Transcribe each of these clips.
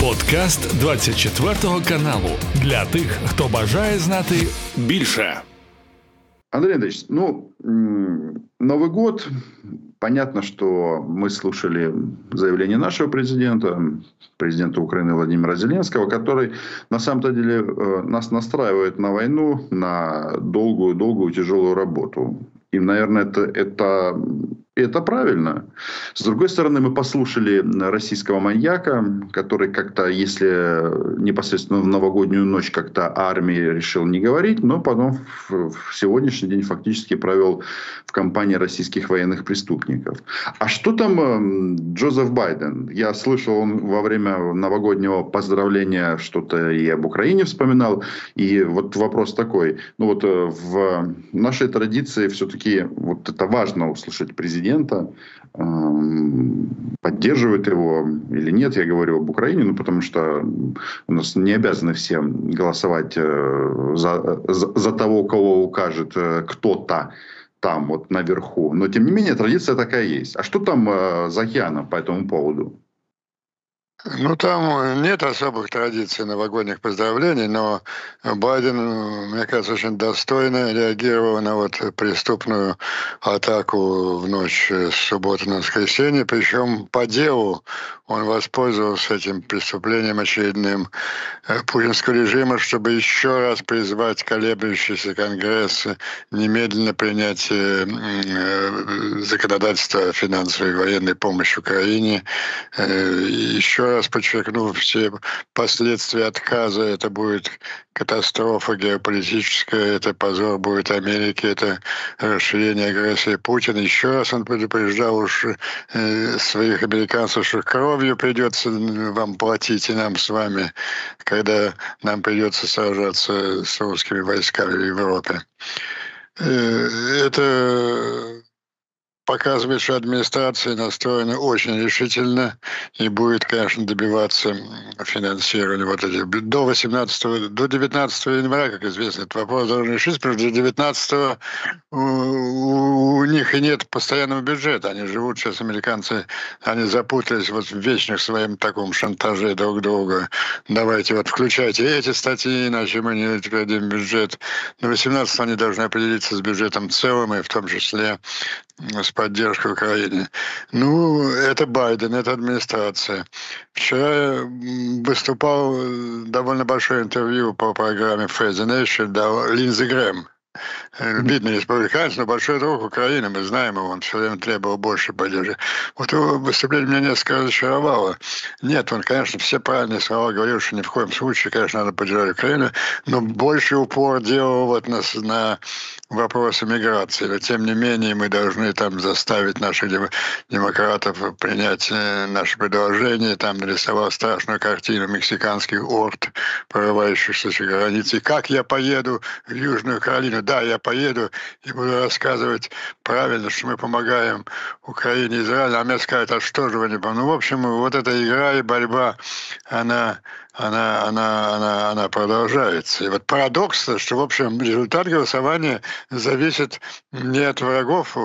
Подкаст 24 каналу для тих, хто бажає знати більше. Андрей Андреевич, ну, Новый год, понятно, что мы слушали заявление нашего президента, президента Украины Владимира Зеленского, который на самом-то деле э, нас настраивает на войну, на долгую-долгую тяжелую работу. И, наверное, это, это и это правильно. С другой стороны, мы послушали российского маньяка, который как-то, если непосредственно в новогоднюю ночь как-то армии решил не говорить, но потом в сегодняшний день фактически провел в компании российских военных преступников. А что там эм, Джозеф Байден? Я слышал, он во время новогоднего поздравления что-то и об Украине вспоминал. И вот вопрос такой. Ну вот э, в нашей традиции все-таки вот это важно услышать президента президента, поддерживает его или нет, я говорю об Украине, ну, потому что у нас не обязаны все голосовать э, за, за, за того, кого укажет э, кто-то там, вот наверху. Но, тем не менее, традиция такая есть. А что там э, за океаном по этому поводу? Ну, там нет особых традиций новогодних поздравлений, но Байден, мне кажется, очень достойно реагировал на вот преступную атаку в ночь с субботы на воскресенье, причем по делу он воспользовался этим преступлением очередным э, путинского режима, чтобы еще раз призвать колеблющийся Конгресс немедленно принять э, э, законодательство финансовой и военной помощи Украине, еще раз подчеркнув все последствия отказа, это будет катастрофа геополитическая, это позор будет Америки, это расширение агрессии Путина. Еще раз он предупреждал уж своих американцев, что кровью придется вам платить и нам с вами, когда нам придется сражаться с русскими войсками в Европе. Э, это показывает, что администрация настроена очень решительно и будет, конечно, добиваться финансирования вот этих. До 18 до 19 января, как известно, этот вопрос должен решиться, потому что до 19 у, у них и нет постоянного бюджета. Они живут сейчас, американцы, они запутались вот в вечных своем таком шантаже друг друга. Давайте вот включайте эти статьи, иначе мы не дадим бюджет. До 18 они должны определиться с бюджетом целым, и в том числе с поддержкой Украины. Ну, это Байден, это администрация. Вчера выступал э, довольно большое интервью по программе Face the Nation, дал Линдзи Грэм, видный республиканец, но большой друг Украины, мы знаем его, он все время требовал больше поддержки. Вот его выступление меня несколько разочаровало. Нет, он, конечно, все правильные слова говорил, что ни в коем случае, конечно, надо поддержать Украину, но больше упор делал вот на, на вопросы миграции. Но, тем не менее, мы должны там заставить наших демократов принять э, наше предложение. Там нарисовал страшную картину мексиканских орд, прорывающихся с границы. Как я поеду в Южную Каролину? Да, я поеду и буду рассказывать правильно, что мы помогаем Украине и Израилю. А мне скажут, а что же вы не помните? Ну, в общем, вот эта игра и борьба, она она, она, она, она продолжается. И вот парадокс, что, в общем, результат голосования зависит не от врагов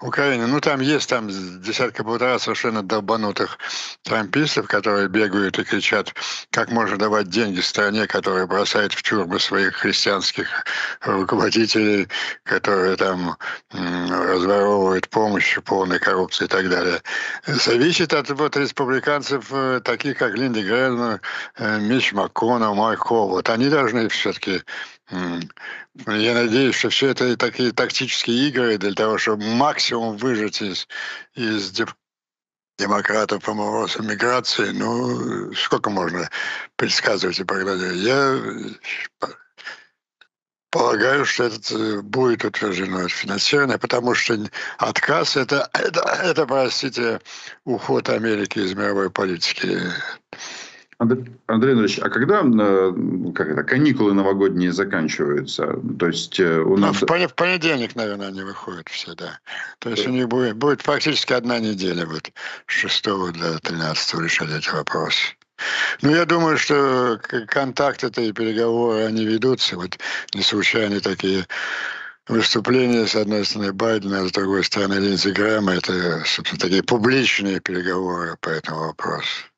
Украины. Ну, там есть там десятка-полтора совершенно долбанутых трампистов, которые бегают и кричат, как можно давать деньги стране, которая бросает в тюрьмы своих христианских руководителей, которые там разворовывают помощь, полной коррупции и так далее. Зависит от вот республиканцев, э, таких как Линди Грэлл, Э, Мич МакКоннелл, Майк вот они должны все-таки я надеюсь, что все это такие тактические игры для того, чтобы максимум выжать из, из демократов по вопросам миграции. Ну, сколько можно предсказывать и прогнозировать? Я полагаю, что это э, будет утверждено финансирование, потому что отказ это, это, это, простите, уход Америки из мировой политики. Андрей Андреевич, а когда э, как это, каникулы новогодние заканчиваются? То есть э, у нас... Ну, в понедельник, наверное, они выходят все, да. То есть у них будет, будет фактически одна неделя вот, с 6 до 13 решать эти вопросы. Ну, я думаю, что контакты-то и переговоры, они ведутся. Вот не случайно такие выступления, с одной стороны, Байдена, а с другой стороны, Линдзи Грэма. Это, собственно, такие публичные переговоры по этому вопросу.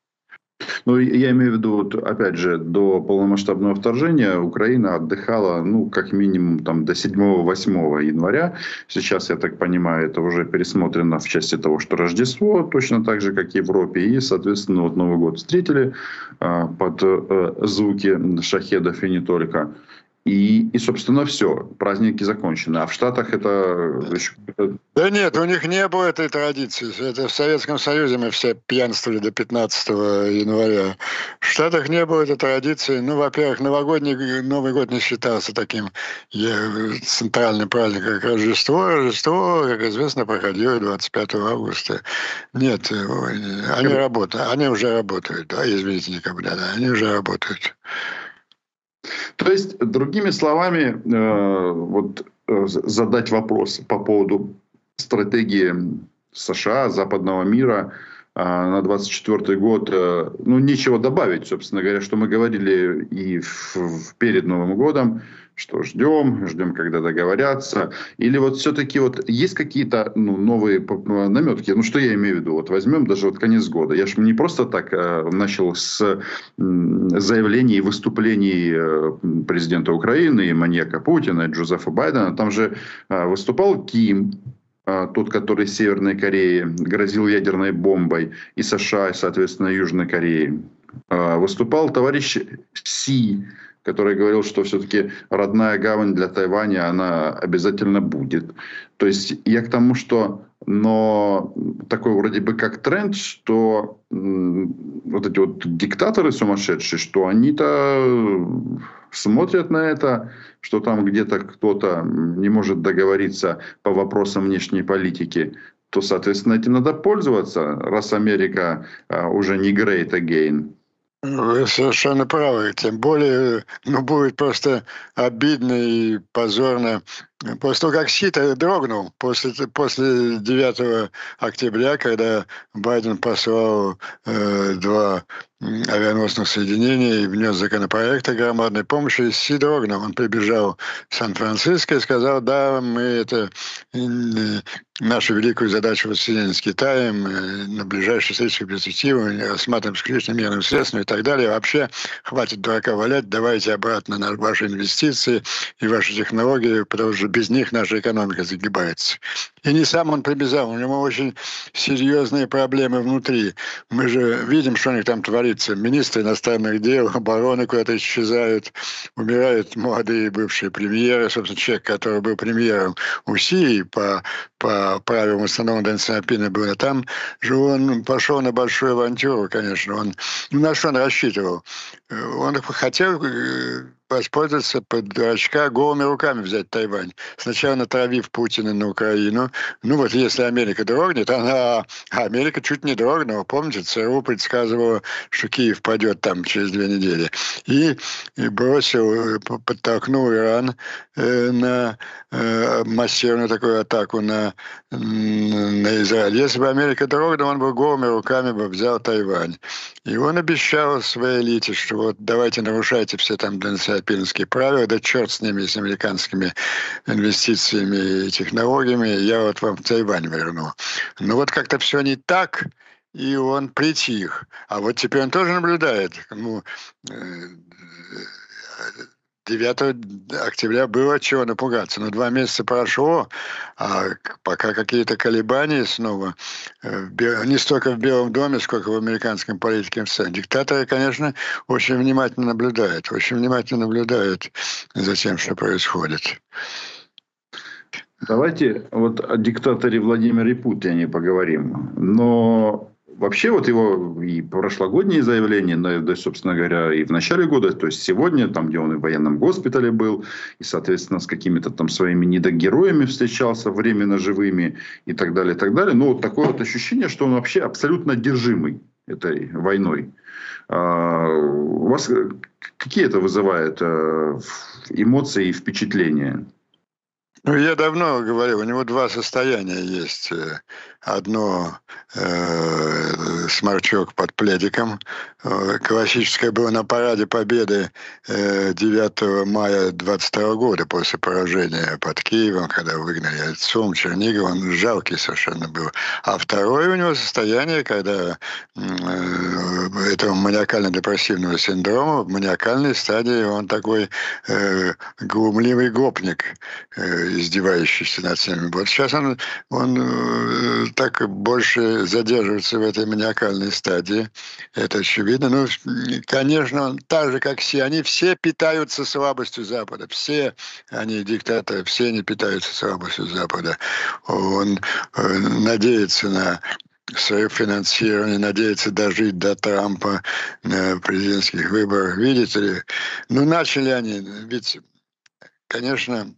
Ну, я имею в виду, вот, опять же, до полномасштабного вторжения Украина отдыхала, ну, как минимум, там, до 7-8 января. Сейчас, я так понимаю, это уже пересмотрено в части того, что Рождество, точно так же, как и в Европе. И, соответственно, вот Новый год встретили э, под э, звуки шахедов и не только. И, и, собственно, все. Праздники закончены. А в Штатах это. Да нет, у них не было этой традиции. Это в Советском Союзе мы все пьянствовали до 15 января. В Штатах не было этой традиции. Ну, во-первых, новогодний Новый год не считался таким центральным праздником, как Рождество. Рождество, как известно, проходило 25 августа. Нет, они работают. Они уже работают. Да, извините, никогда, да, они уже работают. То есть, другими словами, э, вот э, задать вопрос по поводу стратегии США, западного мира на 24 год, ну, нечего добавить, собственно говоря, что мы говорили и в, перед Новым годом, что ждем, ждем, когда договорятся. Или вот все-таки вот есть какие-то ну, новые наметки. Ну, что я имею в виду? Вот возьмем даже вот конец года. Я же не просто так э, начал с э, заявлений и выступлений э, президента Украины, маньяка Путина, Джозефа Байдена. Там же э, выступал Ким, э, тот, который Северной Корее грозил ядерной бомбой, и США, и, соответственно, Южной Кореи. Э, выступал товарищ Си, который говорил, что все-таки родная гавань для Тайваня, она обязательно будет. То есть я к тому, что но такой вроде бы как тренд, что вот эти вот диктаторы сумасшедшие, что они-то смотрят на это, что там где-то кто-то не может договориться по вопросам внешней политики, то, соответственно, этим надо пользоваться, раз Америка а, уже не great again. Вы совершенно правы. Тем более, ну, будет просто обидно и позорно. После того, как Сита дрогнул, после, после 9 октября, когда Байден послал э, два авианосных соединений и внес законопроект о громадной помощи, Си дрогнул. Он прибежал в Сан-Франциско и сказал, да, мы это нашу великую задачу воссоединения с Китаем э, на ближайшие встречи перспективы рассматриваем исключительно мирным средством и так далее. Вообще, хватит дурака валять, давайте обратно на ваши инвестиции и ваши технологии, что без них наша экономика загибается. И не сам он прибежал, у него очень серьезные проблемы внутри. Мы же видим, что у них там творится. Министры иностранных дел, обороны куда-то исчезают, умирают молодые бывшие премьеры. Собственно, человек, который был премьером УСИ по, по правилам установленным Дэн Сиапина был, а там же он пошел на большую авантюру, конечно. Он, на что он рассчитывал? Он хотел э, воспользоваться под дурачка голыми руками взять Тайвань. Сначала натравив Путина на Украину. Ну вот если Америка дрогнет, она... А Америка чуть не дрогнула. Помните, ЦРУ предсказывала, что Киев падет там через две недели. И, и бросил, подтолкнул Иран э, на э, массированную такую атаку на, на Израиль. Если бы Америка дрогнула, он бы голыми руками бы взял Тайвань. И он обещал своей элите, что вот давайте нарушайте все там ДНС-Апинские правила, да черт с ними, с американскими инвестициями и технологиями, я вот вам Тайвань верну. Ну вот как-то все не так, и он притих. А вот теперь он тоже наблюдает. Ну, э, 9 октября было чего напугаться. Но два месяца прошло, а пока какие-то колебания снова, э, не столько в Белом доме, сколько в американском политике. Диктаторы, конечно, очень внимательно наблюдают, очень внимательно наблюдают за тем, что происходит. Давайте вот о диктаторе Владимире Путине поговорим. Но Вообще вот его и прошлогодние заявления, да, собственно говоря, и в начале года, то есть сегодня, там, где он и в военном госпитале был, и, соответственно, с какими-то там своими недогероями встречался, временно живыми и так далее, и так далее. Но вот такое вот ощущение, что он вообще абсолютно одержимый этой войной. А, у вас какие это вызывает э, эмоции и впечатления? Ну, я давно говорил, у него два состояния есть. Одно э, сморчок под пледиком. Э, классическое было на параде Победы э, 9 мая 22 года после поражения под Киевом, когда выгнали отцом Чернигов. Он жалкий совершенно был. А второе у него состояние, когда э, этого маниакально-депрессивного синдрома в маниакальной стадии он такой э, глумливый гопник, э, издевающийся над всеми. Вот сейчас он, он э, так больше задерживается в этой маниакальной стадии. Это очевидно. Ну, конечно, он так же, как все. Они все питаются слабостью Запада. Все они диктаторы, все они питаются слабостью Запада. Он э, надеется на свое финансирование, надеется дожить до Трампа на президентских выборах. Видите ли, ну начали они, ведь, конечно,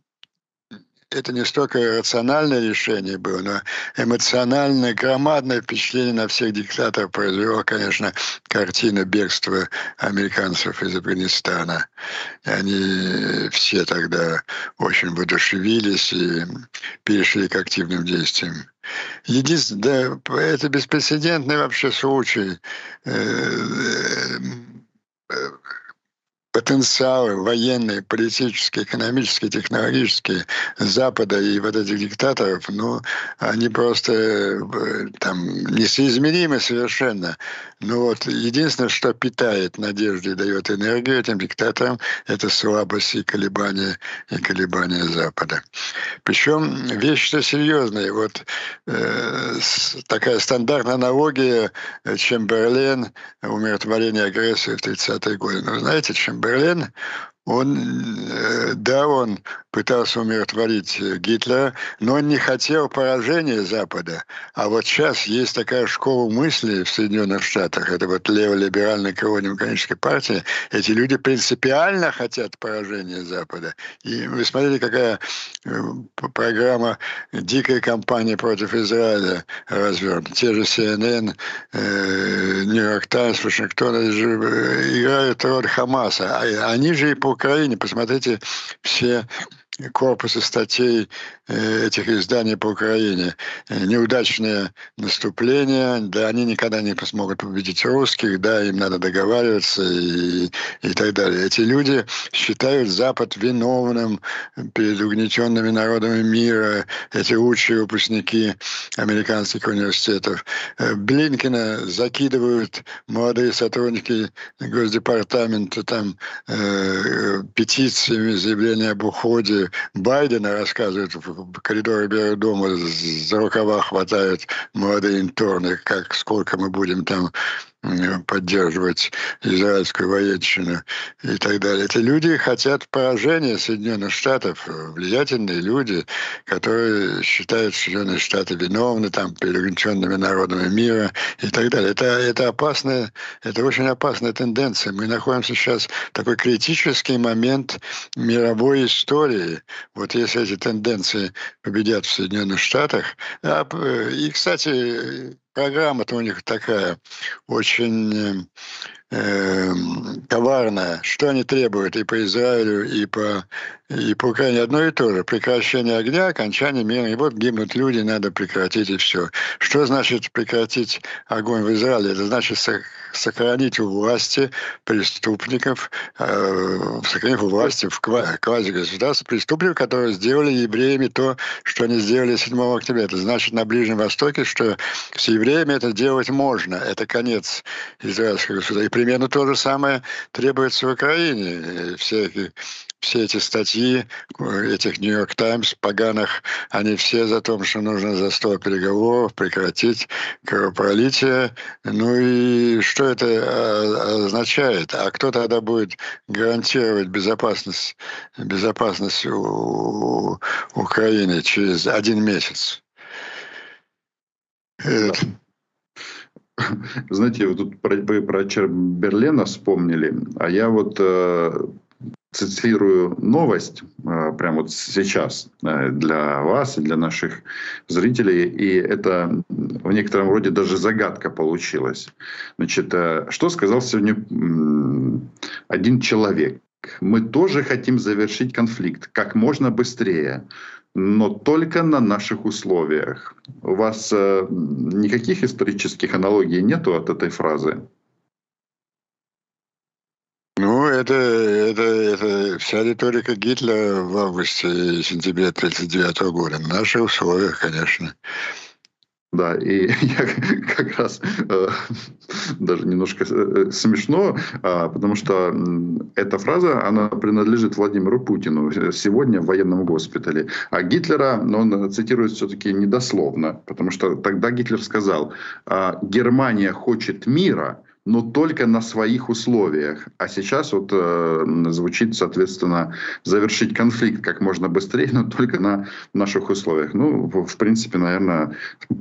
это не столько рациональное решение было, но эмоциональное, громадное впечатление на всех диктаторов произвела, конечно, картина бегства американцев из Афганистана. И они все тогда очень воодушевились и перешли к активным действиям. Единственное, да, это беспрецедентный вообще случай э, э, потенциалы военные, политические, экономические, технологические Запада и вот этих диктаторов, ну, они просто э, там несоизмеримы совершенно. Но вот единственное, что питает надежду и дает энергию этим диктаторам, это слабость и колебания, и колебания Запада. Причем вещь-то серьезная. Вот э, такая стандартная аналогия э, Чемберлен, умиротворение агрессии в 30-е годы. Ну, знаете, Чемберлен Berlin. Он, э, да, он пытался умиротворить э, Гитлера, но он не хотел поражения Запада. А вот сейчас есть такая школа мысли в Соединенных Штатах, это вот леволиберальная крыло демократической партии, эти люди принципиально хотят поражения Запада. И вы смотрите, какая э, программа дикой кампании против Израиля развернута. Те же CNN, Нью-Йорк Таймс, Вашингтон, играют роль Хамаса. А они же и по Украине, посмотрите все корпусы статей этих изданий по Украине. Э, неудачные наступления, да, они никогда не смогут победить русских, да, им надо договариваться и, и так далее. Эти люди считают Запад виновным перед угнетенными народами мира, эти лучшие выпускники американских университетов. Э, Блинкина закидывают молодые сотрудники Госдепартамента там э, петициями, заявления об уходе Байдена рассказывает, в коридоре Белого дома за рукава хватают молодые интерны, как сколько мы будем там поддерживать израильскую военщину и так далее. Эти люди хотят поражения Соединенных Штатов, влиятельные люди, которые считают Соединенные Штаты виновны там перед угнетенными народами мира и так далее. Это, это опасная, это очень опасная тенденция. Мы находимся сейчас в такой критический момент мировой истории. Вот если эти тенденции победят в Соединенных Штатах, а, и, кстати, программа-то у них такая очень э, эм, коварная. Что они требуют и по Израилю, и по и по Украине одно и то же. Прекращение огня, окончание мира. И вот гибнут люди, надо прекратить и все. Что значит прекратить огонь в Израиле? Это значит сохранить у власти преступников, э, сохранить у власти в квази-государстве преступников, которые сделали евреями то, что они сделали 7 октября. Это значит на Ближнем Востоке, что с евреями это делать можно. Это конец израильского государства. Примерно то же самое требуется в Украине. Все все эти статьи этих Нью-Йорк Таймс поганых, они все за то, что нужно за стол переговоров прекратить кровопролитие. Ну и что это а, означает? А кто тогда будет гарантировать безопасность, безопасность у Украины через один месяц? Знаете, вы тут про, вы про Чемберлена вспомнили, а я вот э, цитирую новость э, прямо вот сейчас э, для вас и для наших зрителей. И это в некотором роде даже загадка получилась. Значит, э, что сказал сегодня один человек? Мы тоже хотим завершить конфликт как можно быстрее. Но только на наших условиях. У вас э, никаких исторических аналогий нету от этой фразы? Ну, это, это, это вся риторика Гитлера в августе и сентябре 1939 года. На наших условиях, конечно. Да, и я как раз э, даже немножко э, смешно, э, потому что эта фраза, она принадлежит Владимиру Путину сегодня в военном госпитале. А Гитлера, ну, он цитирует все-таки недословно, потому что тогда Гитлер сказал, э, Германия хочет мира, но только на своих условиях. А сейчас вот э, звучит, соответственно, завершить конфликт как можно быстрее, но только на наших условиях. Ну, в, в принципе, наверное,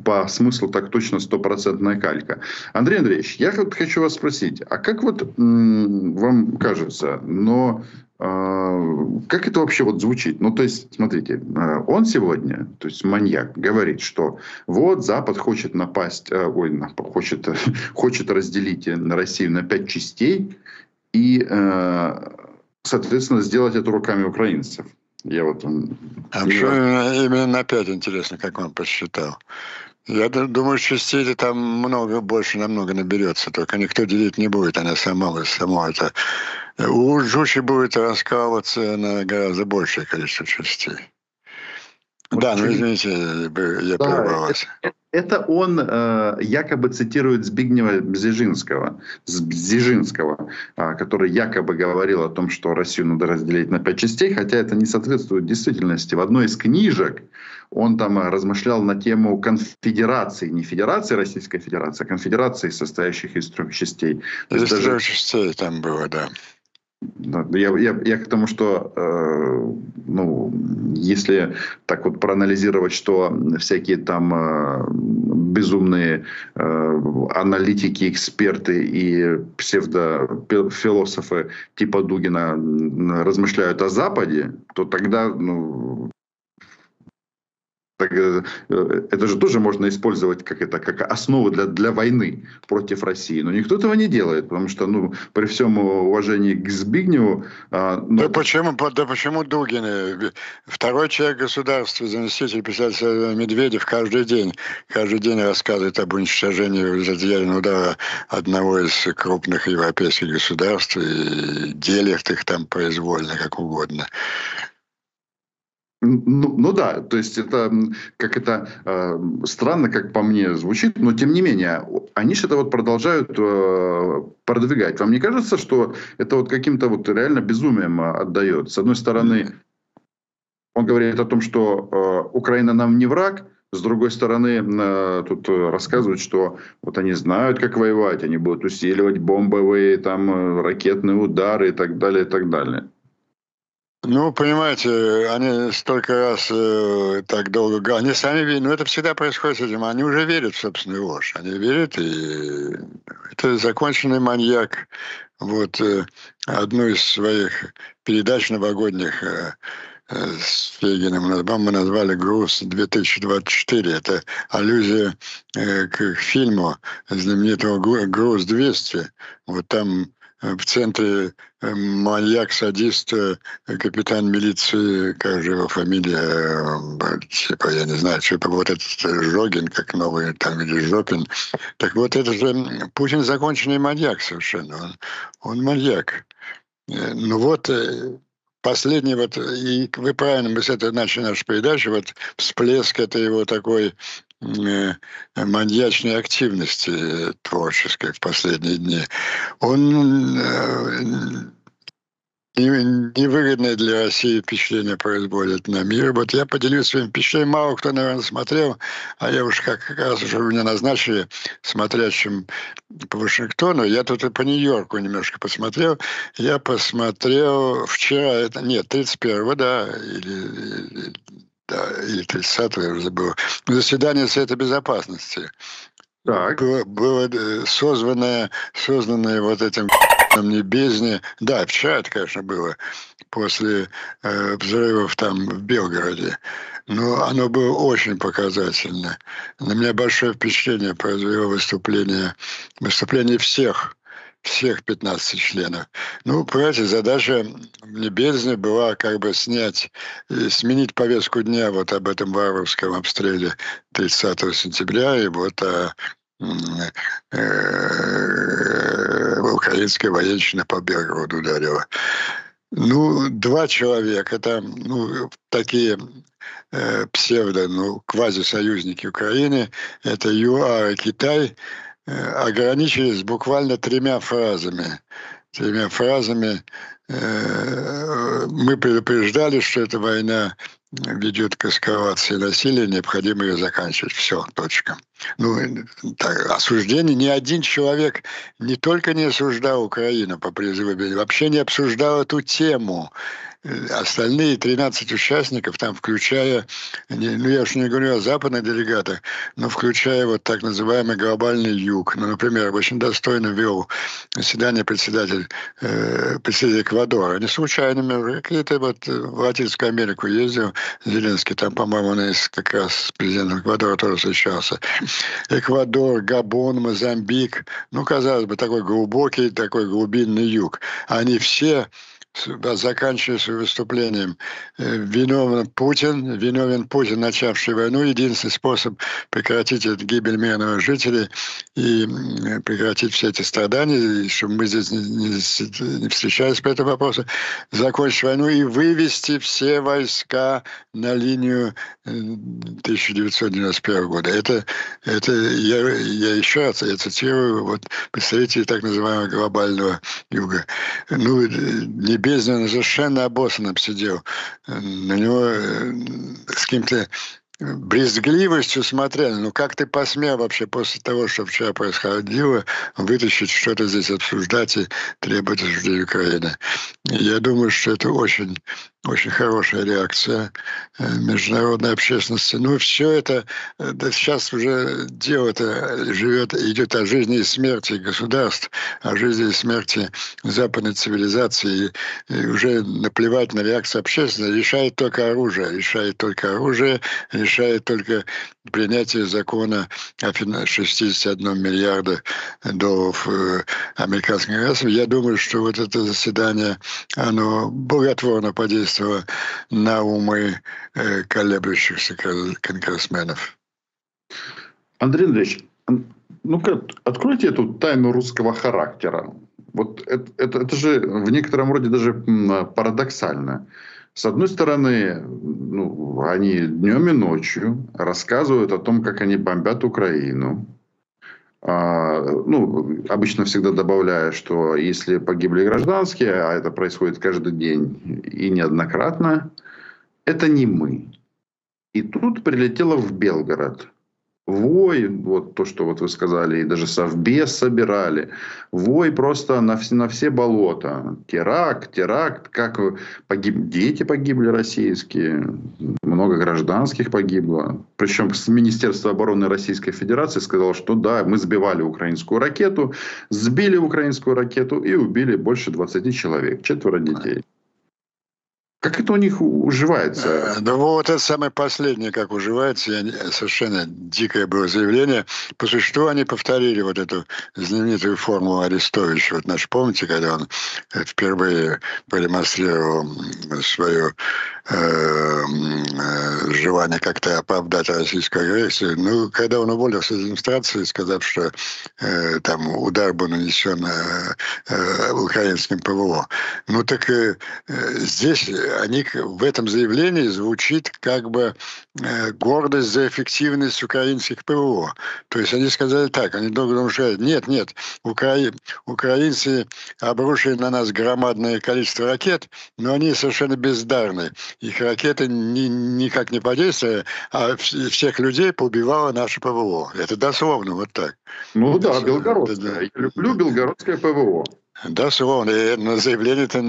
по смыслу так точно стопроцентная калька. Андрей Андреевич, я вот хочу вас спросить, а как вот м- вам кажется, но как это вообще вот звучит? Ну, то есть, смотрите, а, он сегодня, то есть маньяк, говорит, что вот Запад хочет напасть, а, ой, хочет, хочет разделить на Россию на пять частей и, соответственно, сделать это руками украинцев. Я вот... А почему именно на пять, интересно, как он посчитал? Я думаю, частей там много, больше намного наберется, только никто делить не будет, она сама, сама это у Джуши будет раскалываться на гораздо большее количество частей. Вот да, ну извините, я да, прервал вас. Это, это он э, якобы цитирует Збигнева Бзижинского, Бзижинского, э, который якобы говорил о том, что Россию надо разделить на пять частей, хотя это не соответствует действительности. В одной из книжек он там размышлял на тему конфедерации, не федерации Российской Федерации, а конфедерации, состоящих из трех частей. Из трех частей там было, да. Я, я, я к тому, что э, ну, если так вот проанализировать, что всякие там э, безумные э, аналитики, эксперты и псевдофилософы типа Дугина размышляют о Западе, то тогда ну, э, это же тоже можно использовать как, это, как основу для, для войны против России. Но никто этого не делает, потому что, ну, при всем уважении к Збигневу... А, ну... да, почему, да почему Дугин? Второй человек государства, заместитель председателя Медведев каждый день, каждый день рассказывает об уничтожении ядерного удара одного из крупных европейских государств и делят их там произвольно, как угодно. Ну, ну да, то есть это как это э, странно, как по мне звучит, но тем не менее они же это вот продолжают э, продвигать. Вам не кажется, что это вот каким-то вот реально безумием отдает? С одной стороны, он говорит о том, что э, Украина нам не враг, с другой стороны, э, тут рассказывают, что вот они знают, как воевать, они будут усиливать бомбовые, там, э, ракетные удары и так далее, и так далее. Ну, понимаете, они столько раз э, так долго... Они сами верят, ну это всегда происходит с этим, они уже верят в собственную ложь. Они верят, и это законченный маньяк. Вот э, одну из своих передач новогодних э, э с Фегиным мы назвали «Груз-2024». Это аллюзия э, к фильму знаменитого «Груз-200». Вот там в центре э, маньяк-садист, э, капитан милиции, как же его фамилия, э, типа, я не знаю, типа вот этот Жогин, как новый, там, или Жопин. Так вот, это же Путин законченный маньяк совершенно. Он, он маньяк. Ну вот, последний вот, и вы правильно, мы с этого начали нашу передачу, вот всплеск это его такой Э, маньячной активности творческой в последние дни, он э, невыгодное для России впечатление производит на мир. Вот я поделюсь своим впечатлением. Мало кто, наверное, смотрел, а я уж как, как раз уже меня назначили смотрящим по Вашингтону. Я тут и по Нью-Йорку немножко посмотрел. Я посмотрел вчера, это нет, 31-го, да, или да, или 30 я уже забыл, заседание Совета Безопасности. Так. Было, было э, созданное, созданное вот этим не бездне. Да, вчера это, конечно, было, после э, взрывов там в Белгороде. Но оно было очень показательно. На меня большое впечатление произвело выступление, выступление всех всех 15 членов. Ну, понимаете, задача Небезни была как бы снять, э, сменить повестку дня вот об этом варварском обстреле 30 сентября и вот о э, украинская военщина по Белгороду ударила. Ну, два человека, там, ну, такие э, псевдо, ну, квазисоюзники Украины, это ЮАР и Китай, э, ограничились буквально тремя фразами. Тремя фразами э, мы предупреждали, что эта война ведет к эскалации насилия, необходимо ее заканчивать. Все, точка. Ну, так, осуждение, ни один человек не только не осуждал Украину по призыву, вообще не обсуждал эту тему остальные 13 участников, там включая, ну я уж не говорю о западных делегатах, но включая вот так называемый глобальный юг. Ну, например, очень достойно вел заседание председатель, э, председатель Эквадора. Не случайно, какие-то вот в Латинскую Америку ездил Зеленский, там, по-моему, он как раз с президентом Эквадора тоже встречался. Эквадор, Габон, Мозамбик, ну, казалось бы, такой глубокий, такой глубинный юг. Они все заканчивая своим выступлением, э, виновен Путин, виновен Путин, начавший войну. Единственный способ прекратить эту гибель мирных жителей и прекратить все эти страдания, и чтобы мы здесь не, не, не встречались по этому вопросу, закончить войну и вывести все войска на линию 1991 э, года. Это, это я, я еще раз я цитирую вот, представителей так называемого глобального юга. Ну, не бездна, он совершенно обоссанным сидел. На него э, с каким-то брезгливостью смотрели, ну как ты посмел вообще после того, что вчера происходило, вытащить что-то здесь, обсуждать и требовать осуждения Украины. Я думаю, что это очень очень хорошая реакция э, международной общественности. Ну, все это, э, да, сейчас уже дело-то живет, идет о жизни и смерти государств, о жизни и смерти западной цивилизации. И уже наплевать на реакцию общественности решает только оружие, решает только оружие, решает только принятие закона о 61 миллиарда долларов э, американских государств. Я думаю, что вот это заседание, оно благотворно подействовало на умы э, колеблющихся конгрессменов. Андрей Андреевич, ну-ка, откройте эту тайну русского характера. Вот это, это, это же в некотором роде даже парадоксально. С одной стороны, ну, они днем и ночью рассказывают о том, как они бомбят Украину. А, ну, обычно всегда добавляя, что если погибли гражданские, а это происходит каждый день и неоднократно, это не мы. И тут прилетело в Белгород вой, вот то, что вот вы сказали, и даже совбез собирали, вой просто на все, на все болота. Теракт, теракт, как погиб, дети погибли российские, много гражданских погибло. Причем Министерство обороны Российской Федерации сказало, что да, мы сбивали украинскую ракету, сбили украинскую ракету и убили больше 20 человек, четверо детей. Как это у них уживается? Э, ну вот это самое последнее, как уживается, я, совершенно дикое было заявление. По существу они повторили вот эту знаменитую формулу Арестовича. Вот наш помните, когда он э, впервые продемонстрировал свое э, желание как-то оправдать российскую агрессию. Ну, когда он уволился из администрации, сказав, что э, там удар был нанесен э, э, украинским ПВО. Ну так э, здесь они в этом заявлении звучит как бы э, гордость за эффективность украинских ПВО. То есть они сказали так, они долго что нет, нет, укра... украинцы обрушили на нас громадное количество ракет, но они совершенно бездарны. Их ракеты ни, никак не подействовали, а всех людей поубивало наше ПВО. Это дословно вот так. Ну да, белгородское. Я люблю белгородское ПВО. Да, словно. И на заявление, это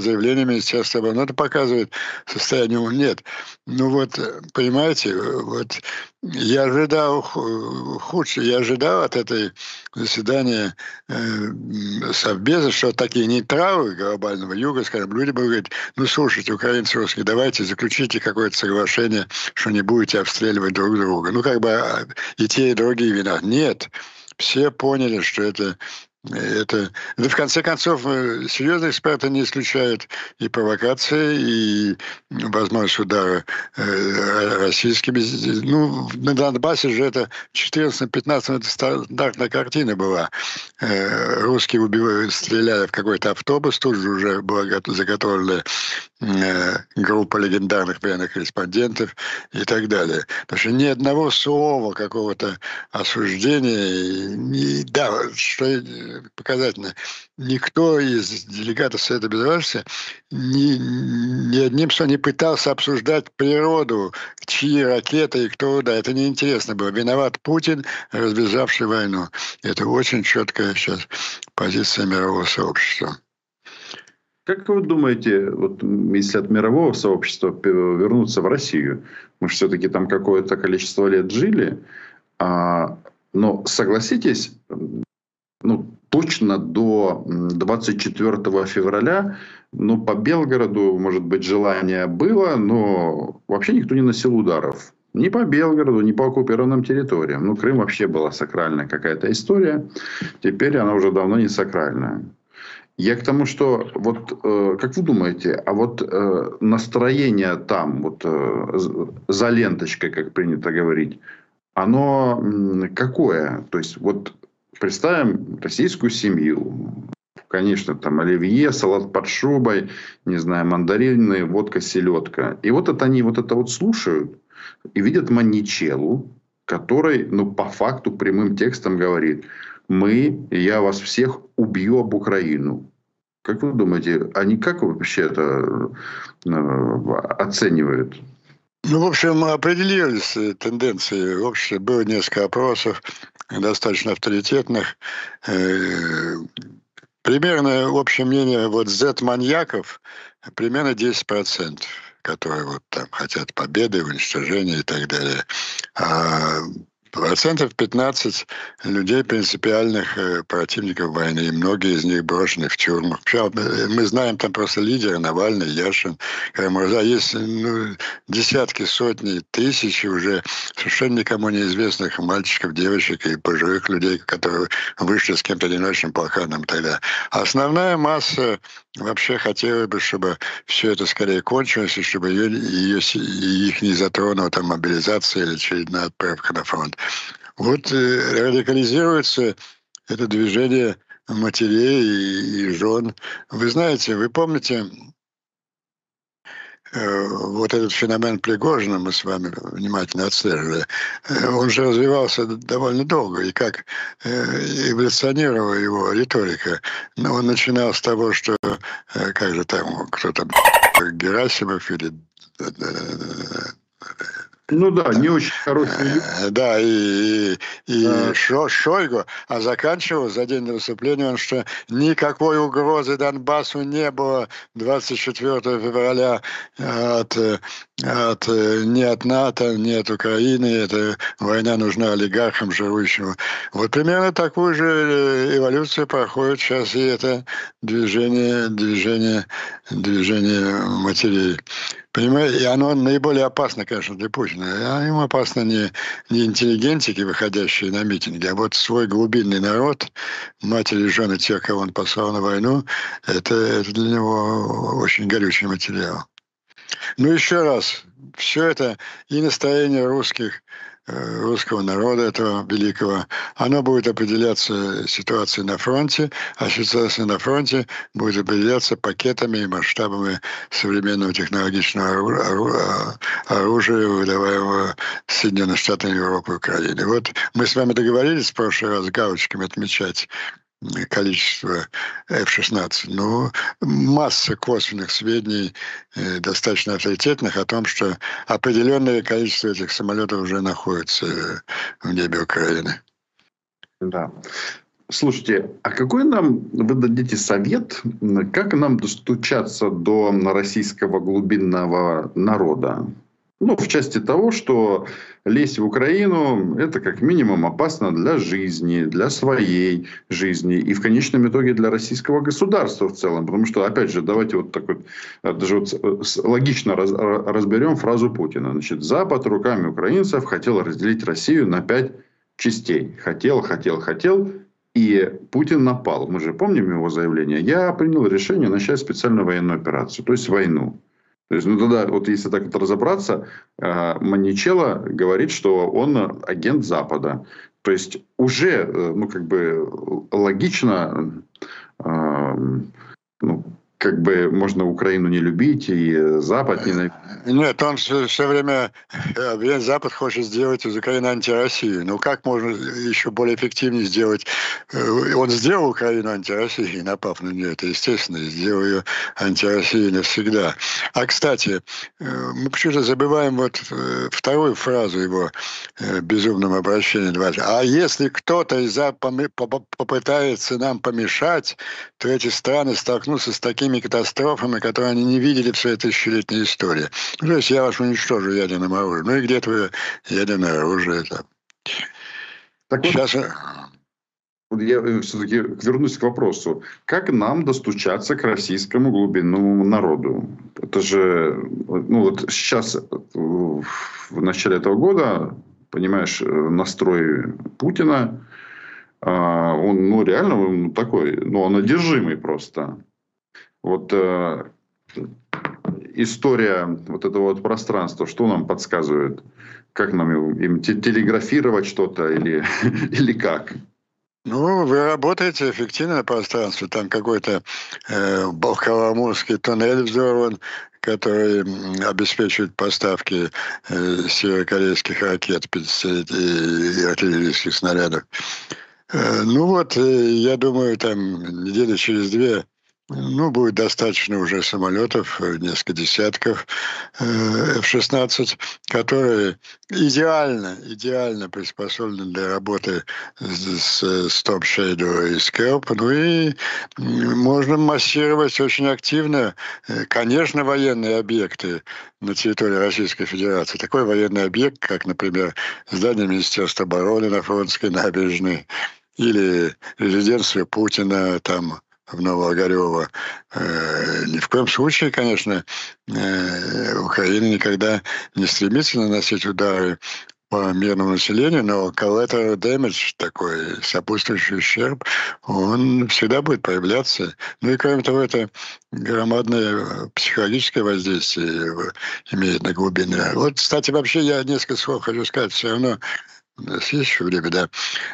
заявление Министерства обороны это показывает состояние. Нет. Ну вот, понимаете, вот я ожидал худшее. Я ожидал от этой заседания э, Совбеза, что такие нейтралы глобального юга, скажем, люди будут говорить, ну, слушайте, украинцы русские, давайте заключите какое-то соглашение, что не будете обстреливать друг друга. Ну, как бы а, и те, и другие вина. Нет все поняли, что это Это, это в конце концов э, серьезные эксперты не исключают и провокации, и возможность удара э, российскими. Ну, на Донбассе же это в 14-15 это стандартная картина была. Э, русские убивали, стреляли в какой-то автобус, тут же уже была заготовлена группа легендарных военных корреспондентов и так далее. Потому что ни одного слова какого-то осуждения, ни, да, что показательно. Никто из делегатов Совета Безопасности ни, ни одним словом не пытался обсуждать природу, чьи ракеты и кто, да, это неинтересно было. Виноват Путин, разбежавший войну. Это очень четкая сейчас позиция мирового сообщества. Как вы думаете, вот если от мирового сообщества вернуться в Россию, мы все-таки там какое-то количество лет жили, а, но согласитесь, ну, точно до 24 февраля, ну, по Белгороду, может быть, желание было, но вообще никто не носил ударов. Ни по Белгороду, ни по оккупированным территориям. Ну, Крым вообще была сакральная какая-то история. Теперь она уже давно не сакральная. Я к тому, что вот э, как вы думаете, а вот э, настроение там, вот э, за ленточкой, как принято говорить, оно какое? То есть вот Представим российскую семью. Конечно, там оливье, салат под шубой, не знаю, мандарины, водка, селедка. И вот это они вот это вот слушают и видят маничелу, который, ну, по факту, прямым текстом говорит, мы, я вас всех убью об Украину. Как вы думаете, они как вообще это э, оценивают? Ну, в общем, определились тенденции в обществе. Было несколько опросов достаточно авторитетных. Э, примерно общее мнение вот Z-маньяков примерно 10%, которые вот там хотят победы, уничтожения и так далее. А процентов 15 людей принципиальных э, противников войны, и многие из них брошены в тюрьму. Э, мы знаем там просто лидеры, Навальный, Яшин, Карамурза. Есть ну, десятки, сотни, тысячи уже совершенно никому неизвестных мальчиков, девочек и пожилых людей, которые вышли с кем-то одиночным плаканом тогда. Основная масса вообще хотела бы, чтобы все это скорее кончилось, и чтобы ее, ее, их не затронула там мобилизация или очередная отправка на фронт. Вот э, радикализируется это движение матерей и, и жен. Вы знаете, вы помните, э, вот этот феномен Пригожина мы с вами внимательно отслеживали, э, он же развивался довольно долго, и как эволюционировала его риторика. Но он начинал с того, что, как же там, кто-то, Герасимов или ну да, не очень хорошие люди. Э, да, и, и а. Шо, Шойгу, а заканчивал за день до выступления он, что никакой угрозы Донбассу не было 24 февраля от, от, ни от НАТО, ни от Украины. Эта война нужна олигархам, живущим. Вот примерно такую же э, эволюцию проходит сейчас и это движение, движение, движение матерей. Понимаете, и оно наиболее опасно, конечно, для Путина. А ему опасно не, не интеллигентики, выходящие на митинги, а вот свой глубинный народ, матери и жены тех, кого он послал на войну, это, это для него очень горючий материал. Ну, еще раз, все это и настроение русских, русского народа этого великого, оно будет определяться ситуацией на фронте, а ситуация на фронте будет определяться пакетами и масштабами современного технологичного оружия, выдаваемого Соединенных Штатами Европы и Украины. Вот мы с вами договорились в прошлый раз галочками отмечать количество F-16. Но масса косвенных сведений, э, достаточно авторитетных, о том, что определенное количество этих самолетов уже находится э, в небе Украины. Да. Слушайте, а какой нам вы дадите совет, как нам достучаться до российского глубинного народа? Ну, в части того, что лезть в Украину – это как минимум опасно для жизни, для своей жизни и в конечном итоге для российского государства в целом. Потому что, опять же, давайте вот так вот, э, даже вот э, логично раз, разберем фразу Путина. Значит, Запад руками украинцев хотел разделить Россию на пять частей. Хотел, хотел, хотел и Путин напал. Мы же помним его заявление. Я принял решение начать специальную военную операцию, то есть войну. То есть, ну тогда, вот если так вот разобраться, э, Маничела говорит, что он агент Запада. То есть уже, э, ну как бы логично, э, ну, как бы можно Украину не любить и Запад ненавидеть. Нет, он все, все время, весь Запад хочет сделать из Украины антироссию. Ну как можно еще более эффективнее сделать? Э, он сделал Украину антироссией, напав на нее, это естественно, и сделал ее антироссией навсегда. А, кстати, э, мы почему-то забываем вот э, вторую фразу его безумном обращении. А если кто-то из попытается нам помешать, то эти страны столкнутся с такими катастрофами, которые они не видели в своей тысячелетней истории. То есть я вас уничтожу ядерным оружием. Ну и где твое ядерное оружие там? Так Сейчас... вот, я э, все-таки вернусь к вопросу. Как нам достучаться к российскому глубинному народу? Это же, ну вот сейчас, э, в начале этого года, понимаешь, э, настрой Путина, а, он, ну, реально он такой, ну, он одержимый просто. Вот э, история вот этого вот пространства, что нам подсказывает? Как нам им телеграфировать что-то или, или как? Ну, вы работаете эффективно на пространстве. Там какой-то э, Балкаламурский туннель взорван, который обеспечивает поставки э, северокорейских ракет 50 и, и артиллерийских снарядов. Э, ну вот, э, я думаю, там недели через две ну, будет достаточно уже самолетов, э, несколько десятков э, F-16, которые идеально, идеально приспособлены для работы с, с Top Shadow и Scalp. Ну и можно массировать очень активно, э, конечно, военные объекты на территории Российской Федерации. Такой военный объект, как, например, здание Министерства обороны на Фронтской набережной или резиденция Путина там в Новоогарево. Э, ни в коем случае, конечно, э, Украина никогда не стремится наносить удары по мирному населению, но collateral damage, такой сопутствующий ущерб, он всегда будет появляться. Ну и кроме того, это громадное психологическое воздействие имеет на глубине. Вот, кстати, вообще я несколько слов хочу сказать. Все равно у нас есть еще время, да,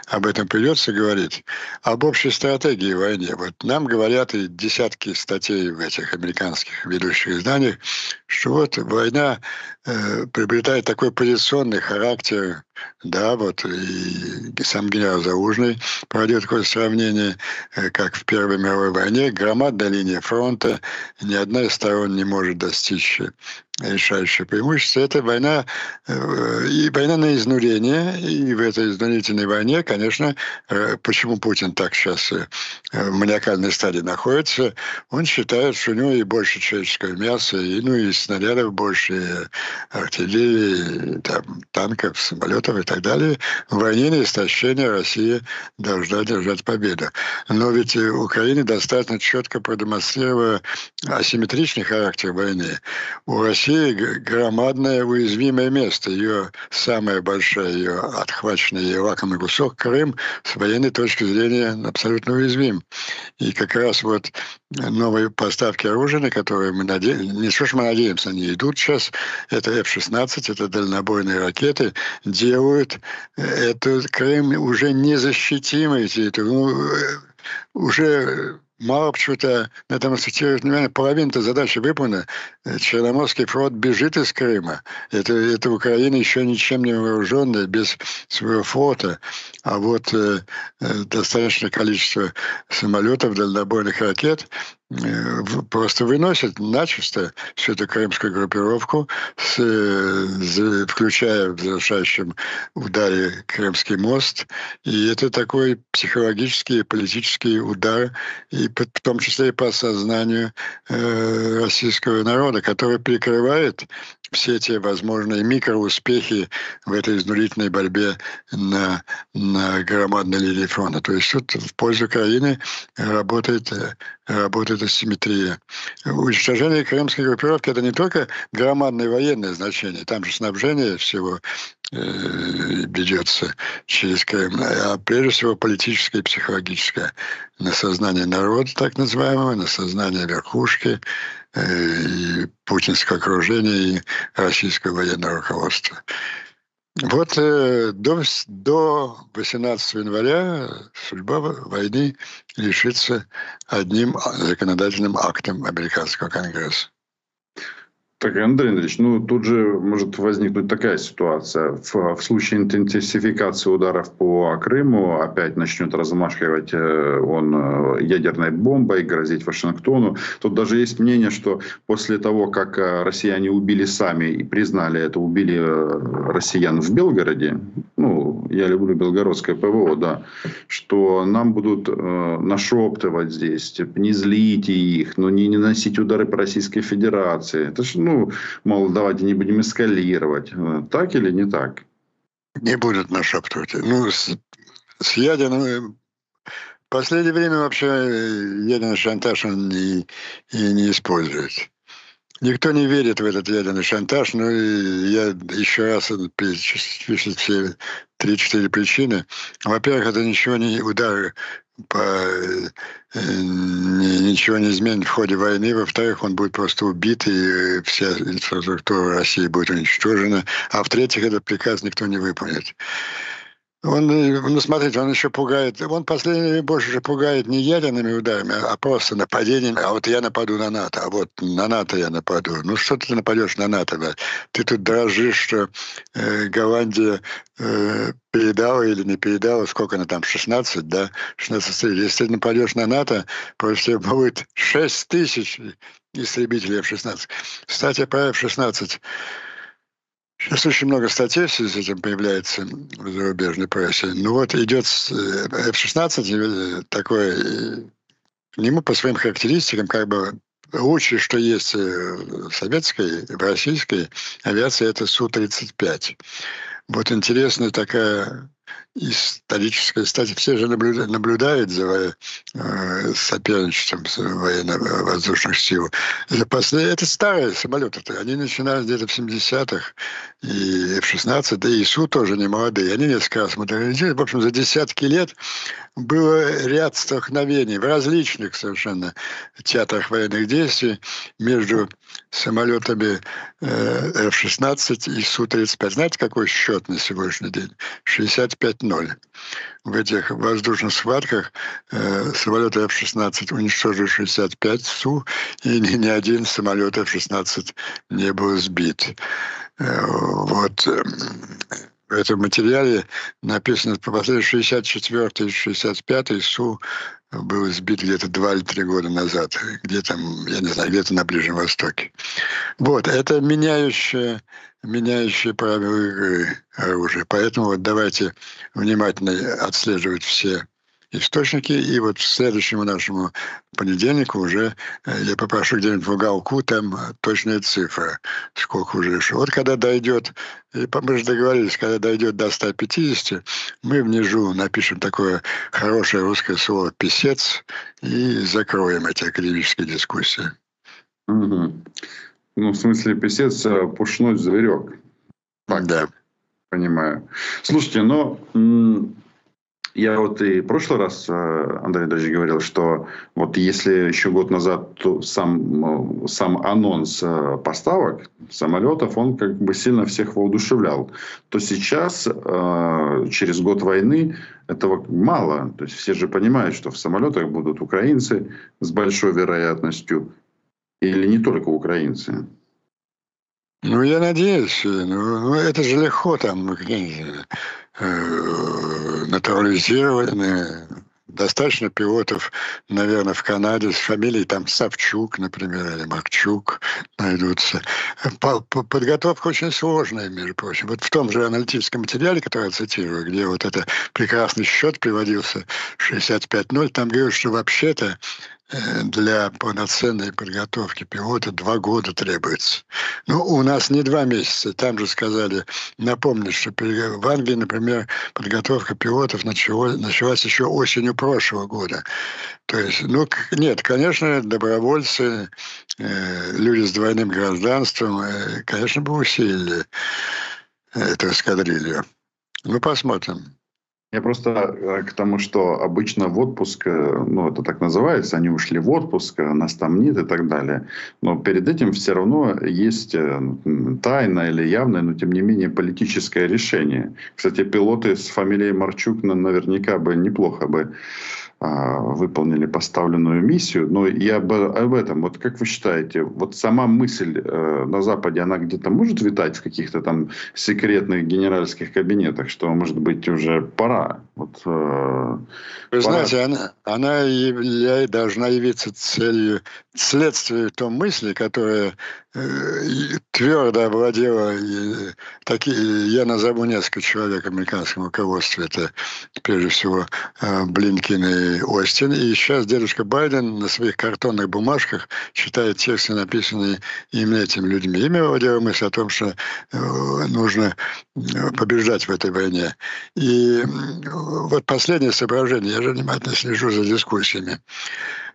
об этом придется говорить, об общей стратегии в войне. Вот нам говорят и десятки статей в этих американских ведущих изданиях, что вот война э, приобретает такой позиционный характер, да, вот и сам генерал Заужный проводил такое сравнение, э, как в Первой мировой войне, громадная линия фронта, ни одна из сторон не может достичь решающее преимущество. Это война, э, и война на изнурение. И в этой изнурительной войне, конечно, э, почему Путин так сейчас э, в маниакальной стадии находится, он считает, что у него и больше человеческого мяса, и, ну, и снарядов больше, и артиллерии, и, там, танков, самолетов и так далее. В войне на истощение Россия должна держать победу. Но ведь Украина достаточно четко продемонстрировала асимметричный характер войны. У России громадное уязвимое место. Ее самая большая, ее отхваченный ее лакомый кусок Крым с военной точки зрения абсолютно уязвим. И как раз вот новые поставки оружия, на которые мы надеемся, не что ж мы надеемся, они идут сейчас, это F-16, это дальнобойные ракеты, делают этот Крым уже территорией. Ну, э, уже мало почему-то на этом акцентирует внимание, половина-то задачи выполнена. Черноморский флот бежит из Крыма. Это, это Украина еще ничем не вооруженная, без своего флота. А вот э, э достаточное количество самолетов, дальнобойных ракет Э, просто выносят начисто всю эту крымскую группировку, с, с, включая в завершающем ударе Крымский мост. И это такой психологический и политический удар, и в том числе и по сознанию э, российского народа, который прикрывает все эти возможные микроуспехи в этой изнурительной борьбе на, на громадной линии фронта. То есть тут в пользу Украины работает, работает асимметрия. Уничтожение крымской группировки – это не только громадное военное значение, там же снабжение всего ведется через Крым, а прежде всего политическое и психологическое. На сознание народа, так называемого, на сознание верхушки, и путинского окружения, и российского военного руководства. Вот э, до, до 18 января судьба войны решится одним законодательным актом американского конгресса. Так, Андрей Андреевич, ну тут же может возникнуть такая ситуация. В, в случае интенсификации ударов по Крыму опять начнет размашивать э, он э, ядерной бомбой, грозить Вашингтону. Тут даже есть мнение, что после того, как э, россияне убили сами и признали это, убили россиян в Белгороде, ну, я люблю белгородское ПВО, да, что нам будут э, нашептывать здесь, типа, не злите их, но не, не наносить удары по Российской Федерации. Это ж, ну, мол, давайте не будем эскалировать. Так или не так? Не будут нашептывать. Ну, с, с ядерным... В последнее время вообще ядерный шантаж он не, и не использует. Никто не верит в этот ядерный шантаж, но я еще раз перечислю все три-четыре причины. Во-первых, это ничего не удар по, э, ничего не изменит в ходе войны. Во-вторых, он будет просто убит, и вся инфраструктура России будет уничтожена. А в-третьих, этот приказ никто не выполнит. Он, э, ну, смотрите, он еще пугает, он последними больше же пугает не ядерными ударами, а просто нападением. А вот я нападу на НАТО, а вот на НАТО я нападу. Ну что ты нападешь на НАТО? Да? Ты тут дрожишь, что э, Голландия э, передала или не передала, сколько она там, 16, да? 16 тысяч. Если ты нападешь на НАТО, тебя будет 6 тысяч истребителей F-16. Кстати, про F-16 Сейчас очень много статей в связи с этим появляется в зарубежной прессе. Ну вот идет э, F-16 э, такой, э, к нему по своим характеристикам как бы лучшее, что есть в советской, в российской авиации, это Су-35. Вот интересная такая историческая кстати, Все же наблюдают, наблюдают за э, соперничеством военно-воздушных сил. Это, после, это старые самолеты. -то. Они начинали где-то в 70-х. И F-16, да и ИСУ тоже не молодые. Они несколько раз модернизировали. В общем, за десятки лет было ряд столкновений в различных совершенно театрах военных действий между самолетами э, F-16 и Су-35. Знаете, какой счет на сегодняшний день? 65-0. В этих воздушных схватках э, самолеты F-16 уничтожили 65 Су, и ни, ни один самолет F-16 не был сбит. Э, вот в этом материале написано, по последнему 64 и 65 СУ был сбит где-то два или три года назад, где там, я не знаю, где-то на Ближнем Востоке. Вот, это меняющее, меняющее правила игры оружие. Поэтому вот давайте внимательно отслеживать все источники. И вот к следующему нашему понедельнику уже э, я попрошу где-нибудь в уголку там э, точная цифра, сколько уже шло. Вот когда дойдет, мы же договорились, когда дойдет до 150, мы внизу напишем такое хорошее русское слово «писец» и закроем эти академические дискуссии. Угу. Ну, в смысле, писец э, пушной зверек. Так, да. Понимаю. Слушайте, но я вот и в прошлый раз, э, Андрей даже говорил, что вот если еще год назад то сам, э, сам анонс э, поставок самолетов, он как бы сильно всех воодушевлял, то сейчас, через год войны, этого мало. То есть все же понимают, что в самолетах будут украинцы с большой вероятностью, или не только украинцы. Ну, я надеюсь. Ну, ну это же легко там, ну, Э, натурализированы. Достаточно пилотов, наверное, в Канаде с фамилией там Савчук, например, или Макчук найдутся. Подготовка очень сложная, между прочим. Вот в том же аналитическом материале, который я цитирую, где вот это прекрасный счет приводился 65-0, там говорится, что вообще-то Э, для полноценной подготовки пилота два года требуется. Ну, у нас не два месяца. Там же сказали, напомню, что в Англии, например, подготовка пилотов началась, началась еще осенью прошлого года. То есть, ну, нет, конечно, добровольцы, э, люди с двойным гражданством, э, конечно, бы усилили эту эскадрилью. Ну, посмотрим. Я просто э, к тому, что обычно в отпуск, э, ну, это так называется, они ушли в отпуск, э, нас там нет и так далее. Но перед этим все равно есть тайное или явное, но тем не менее политическое решение. Кстати, пилоты с фамилией Марчук наверняка бы неплохо бы выполнили поставленную миссию. Но я об, об этом, вот как вы считаете, вот сама мысль э, на Западе, она где-то может витать в каких-то там секретных генеральских кабинетах, что, может быть, уже пора? Вот, э, вы пора... знаете, она, она являет, должна явиться целью, следствием той мысли, которая твердо овладела, такие, я назову несколько человек в американском руководстве, это прежде всего э, Блинкин и Остин, и сейчас дедушка Байден на своих картонных бумажках читает тексты, написанные именно этими людьми. Ими овладела мысль о том, что э, нужно побеждать в этой войне. И вот последнее соображение, я же внимательно слежу за дискуссиями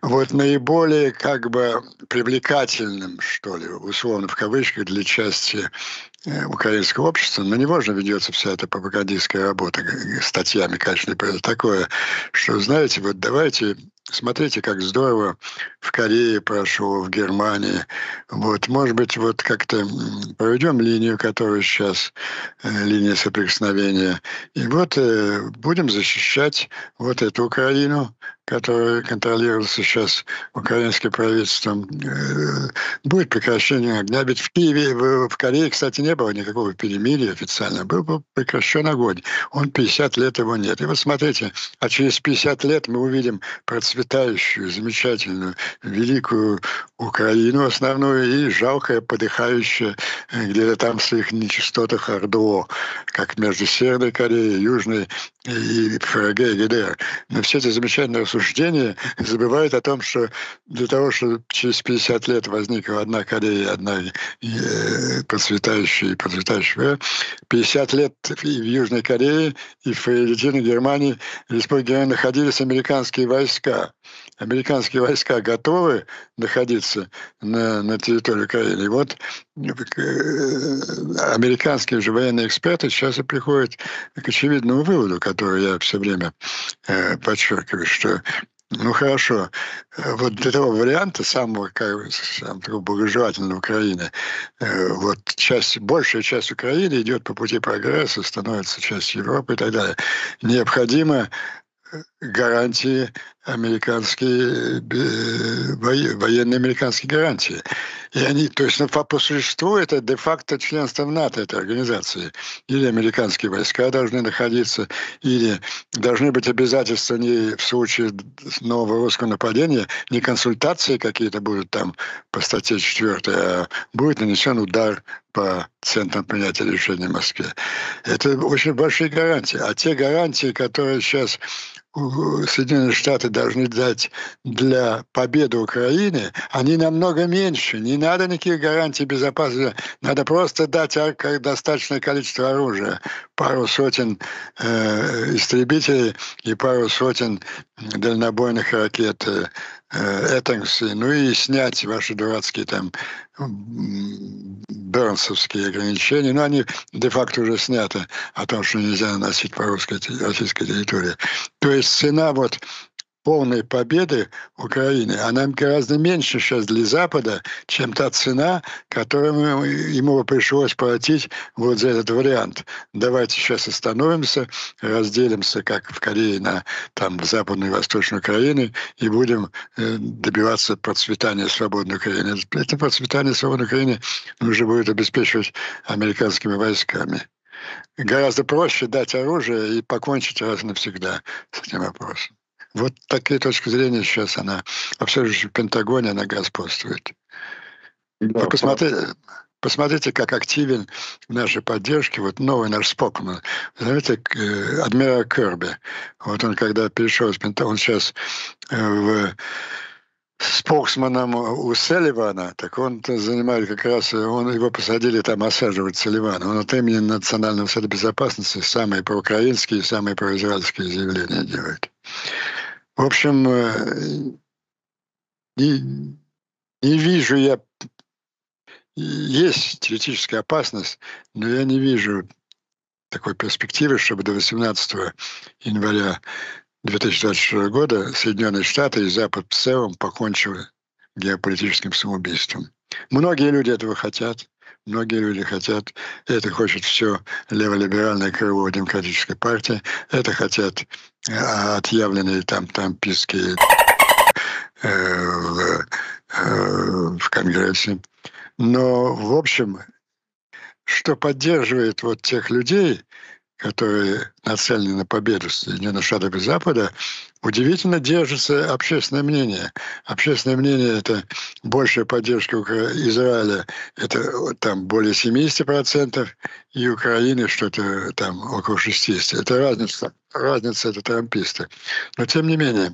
вот наиболее как бы привлекательным, что ли, условно в кавычках, для части э, украинского общества, на него же ведется вся эта пропагандистская работа статьями, конечно, такое, что, знаете, вот давайте Смотрите, как здорово в Корее прошло, в Германии. Вот, может быть, вот как-то проведем линию, которая сейчас э, линия соприкосновения. И вот э, будем защищать вот эту Украину, которая контролируется сейчас украинским правительством. Э, будет прекращение огня. Ведь в Киеве, в, Корее, кстати, не было никакого перемирия официально. Был, прекращен огонь. Он 50 лет его нет. И вот смотрите, а через 50 лет мы увидим процветающую, замечательную, великую Украину основную и жалкое, подыхающее э, где-то там в своих нечистотах Ордо, как между Северной Кореей, Южной и ФРГ и ГДР. Но все эти замечательные рассуждения забывают о том, что для того, чтобы через 50 лет возникла одна Корея, одна э, процветающая и процветающая, 50 лет и в Южной Корее, и в Единой Германии, в Республике Германии находились американские войска. Американские войска готовы находиться на, на территории Украины. И вот э, американские же военные эксперты сейчас и приходят к очевидному выводу, который я все время э, подчеркиваю, что ну хорошо. Э, вот для того варианта самого, как, самого благожелательного Украины, э, вот часть, большая часть Украины идет по пути прогресса, становится частью Европы и так далее. Необходимо гарантии американские, военные американские гарантии. И они, то есть ну, по существу это де-факто членство в НАТО этой организации. Или американские войска должны находиться, или должны быть обязательства не в случае нового русского нападения, не консультации какие-то будут там по статье 4, а будет нанесен удар по центрам принятия решений в Москве. Это очень большие гарантии. А те гарантии, которые сейчас Соединенные Штаты должны дать для победы Украины, они намного меньше. Не надо никаких гарантий безопасности. Надо просто дать достаточное количество оружия. Пару сотен э, истребителей и пару сотен дальнобойных ракет э, Эттингсы, ну и снять ваши дурацкие там бернсовские ограничения, но они де-факто уже сняты о том, что нельзя наносить по русской, российской территории. То есть цена вот полной победы Украины, она гораздо меньше сейчас для Запада, чем та цена, которую ему пришлось платить вот за этот вариант. Давайте сейчас остановимся, разделимся, как в Корее, на там, Западную и Восточную Украину, и будем э, добиваться процветания свободной Украины. Это процветание свободной Украины нужно будет обеспечивать американскими войсками. Гораздо проще дать оружие и покончить раз навсегда с этим вопросом. Вот такая точка зрения сейчас она, же в Пентагоне она господствует. Да, Вы посмотрите, посмотрите, как активен в нашей поддержке вот новый наш спокойный. Знаете, э, адмирал Керби. Вот он когда перешел из Пентагона, он сейчас э, в споксманом у Селивана, так он занимает как раз, он, его посадили там осаживать Селивана. Он от имени Национального совета безопасности самые проукраинские, самые произраильские заявления делает. В общем, э, не, не вижу я... Есть теоретическая опасность, но я не вижу такой перспективы, чтобы до 18 января 2024 года Соединенные Штаты и Запад в целом покончили геополитическим самоубийством. Многие люди этого хотят. Многие люди хотят, это хочет все леволиберальное крыло демократической партии, это хотят э, отъявленные там трампистские э, в, э, в Конгрессе. Но, в общем, что поддерживает вот тех людей, которые нацелены на победу Соединенных Штатов и Запада, удивительно держится общественное мнение. Общественное мнение – это большая поддержка Израиля, это там более 70%, и Украины что-то там около 60%. Это разница, разница это трамписты. Но тем не менее,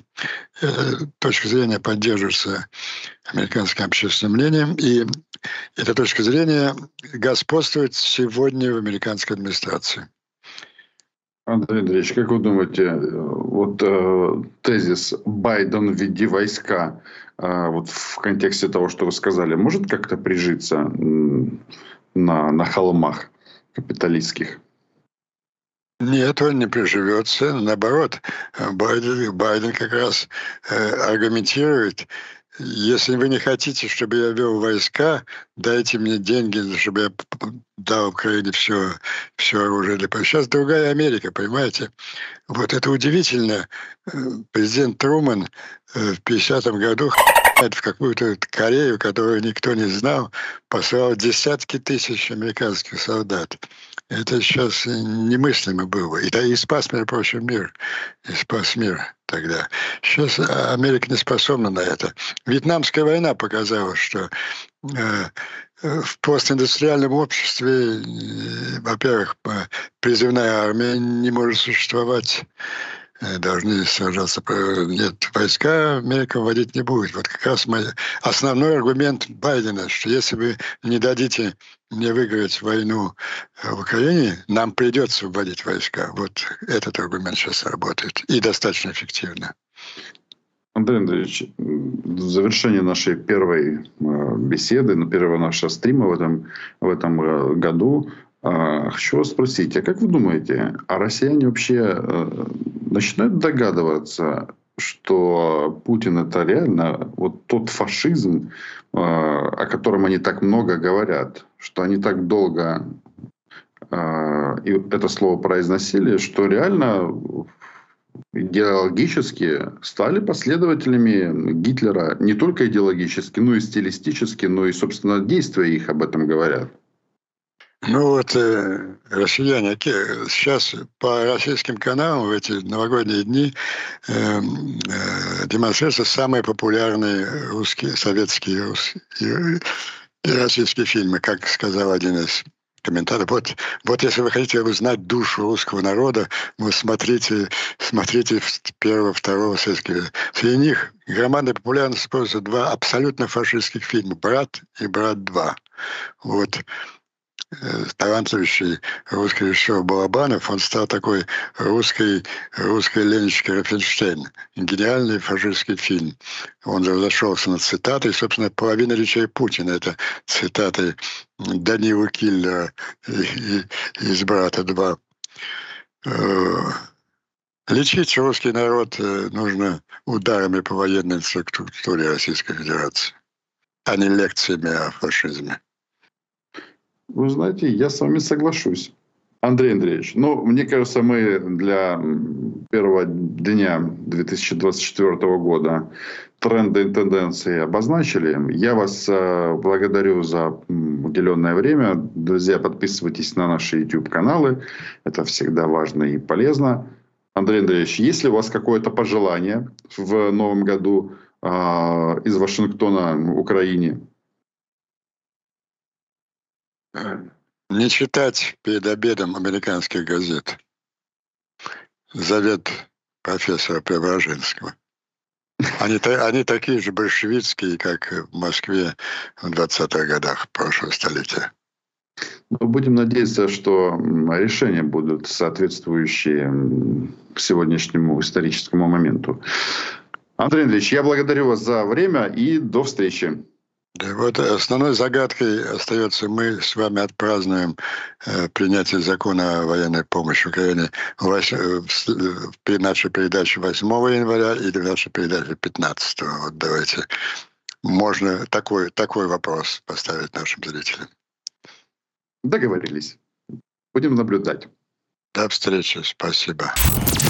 точка зрения поддерживается американским общественным мнением, и эта точка зрения господствует сегодня в американской администрации. Андрей Андреевич, как вы думаете, вот э, тезис «Байден, веди войска» э, вот в контексте того, что вы сказали, может как-то прижиться на, на холмах капиталистских? Нет, он не приживется. Наоборот, Байден, Байден как раз э, аргументирует если вы не хотите, чтобы я вел войска, дайте мне деньги, чтобы я дал Украине все, все оружие Сейчас другая Америка, понимаете? Вот это удивительно. Э, президент Труман э, в 50-м году в какую-то Корею, которую никто не знал, послал десятки тысяч американских солдат. Это сейчас немыслимо было. И, да, и спас, между прочим, мир. И спас мир тогда. Сейчас Америка не способна на это. Вьетнамская война показала, что э, в постиндустриальном обществе, э, во-первых, призывная армия не может существовать должны сражаться. Нет, войска Америка вводить не будет. Вот как раз мой основной аргумент Байдена, что если вы не дадите мне выиграть войну э, в Украине, нам придется вводить войска. Вот этот аргумент сейчас работает. И достаточно эффективно. Андрей Андреевич, в завершении нашей первой э, беседы, на первого нашего стрима в этом, в этом году, хочу вас спросить, а как вы думаете, а россияне вообще начинают догадываться, что Путин это реально вот тот фашизм, э, о котором они так много говорят, что они так долго э, и это слово произносили, что реально идеологически стали последователями Гитлера не только идеологически, но и стилистически, но и, собственно, действия их об этом говорят. Ну вот э, россияне, сейчас по российским каналам в эти новогодние дни э, э, демонстрируются самые популярные русские, советские русские, и, и российские фильмы, как сказал один из комментаторов. Вот, вот если вы хотите узнать душу русского народа, вы смотрите, смотрите первого, второго советского. Среди них громадной популярностью используются два абсолютно фашистских фильма «Брат» и «Брат 2». Вот талантливейший русский режиссер Балабанов, он стал такой русской, русской Ленечкой Рафенштейн. Гениальный фашистский фильм. Он разошелся на цитаты, собственно, половина речей Путина — это цитаты Данила Киллера из «Брата 2». Э, лечить русский народ э, нужно ударами по военной структуре Российской Федерации, а не лекциями о фашизме. Вы знаете, я с вами соглашусь. Андрей Андреевич, ну, мне кажется, мы для первого дня 2024 года тренды и тенденции обозначили. Я вас э, благодарю за уделенное время. Друзья, подписывайтесь на наши YouTube-каналы. Это всегда важно и полезно. Андрей Андреевич, есть ли у вас какое-то пожелание в новом году э, из Вашингтона, Украине? Не читать перед обедом американских газет. Завет профессора Преображенского. Они, они такие же большевистские, как в Москве в 20-х годах прошлого столетия. Мы будем надеяться, что решения будут соответствующие сегодняшнему историческому моменту. Андрей Андреевич, я благодарю вас за время и до встречи. Да, вот основной загадкой остается, мы с вами отпразднуем э, принятие закона о военной помощи Украине вось, э, при нашей передаче 8 января или в нашей передаче 15. Вот давайте можно такой, такой вопрос поставить нашим зрителям. Договорились. Будем наблюдать. До встречи. Спасибо.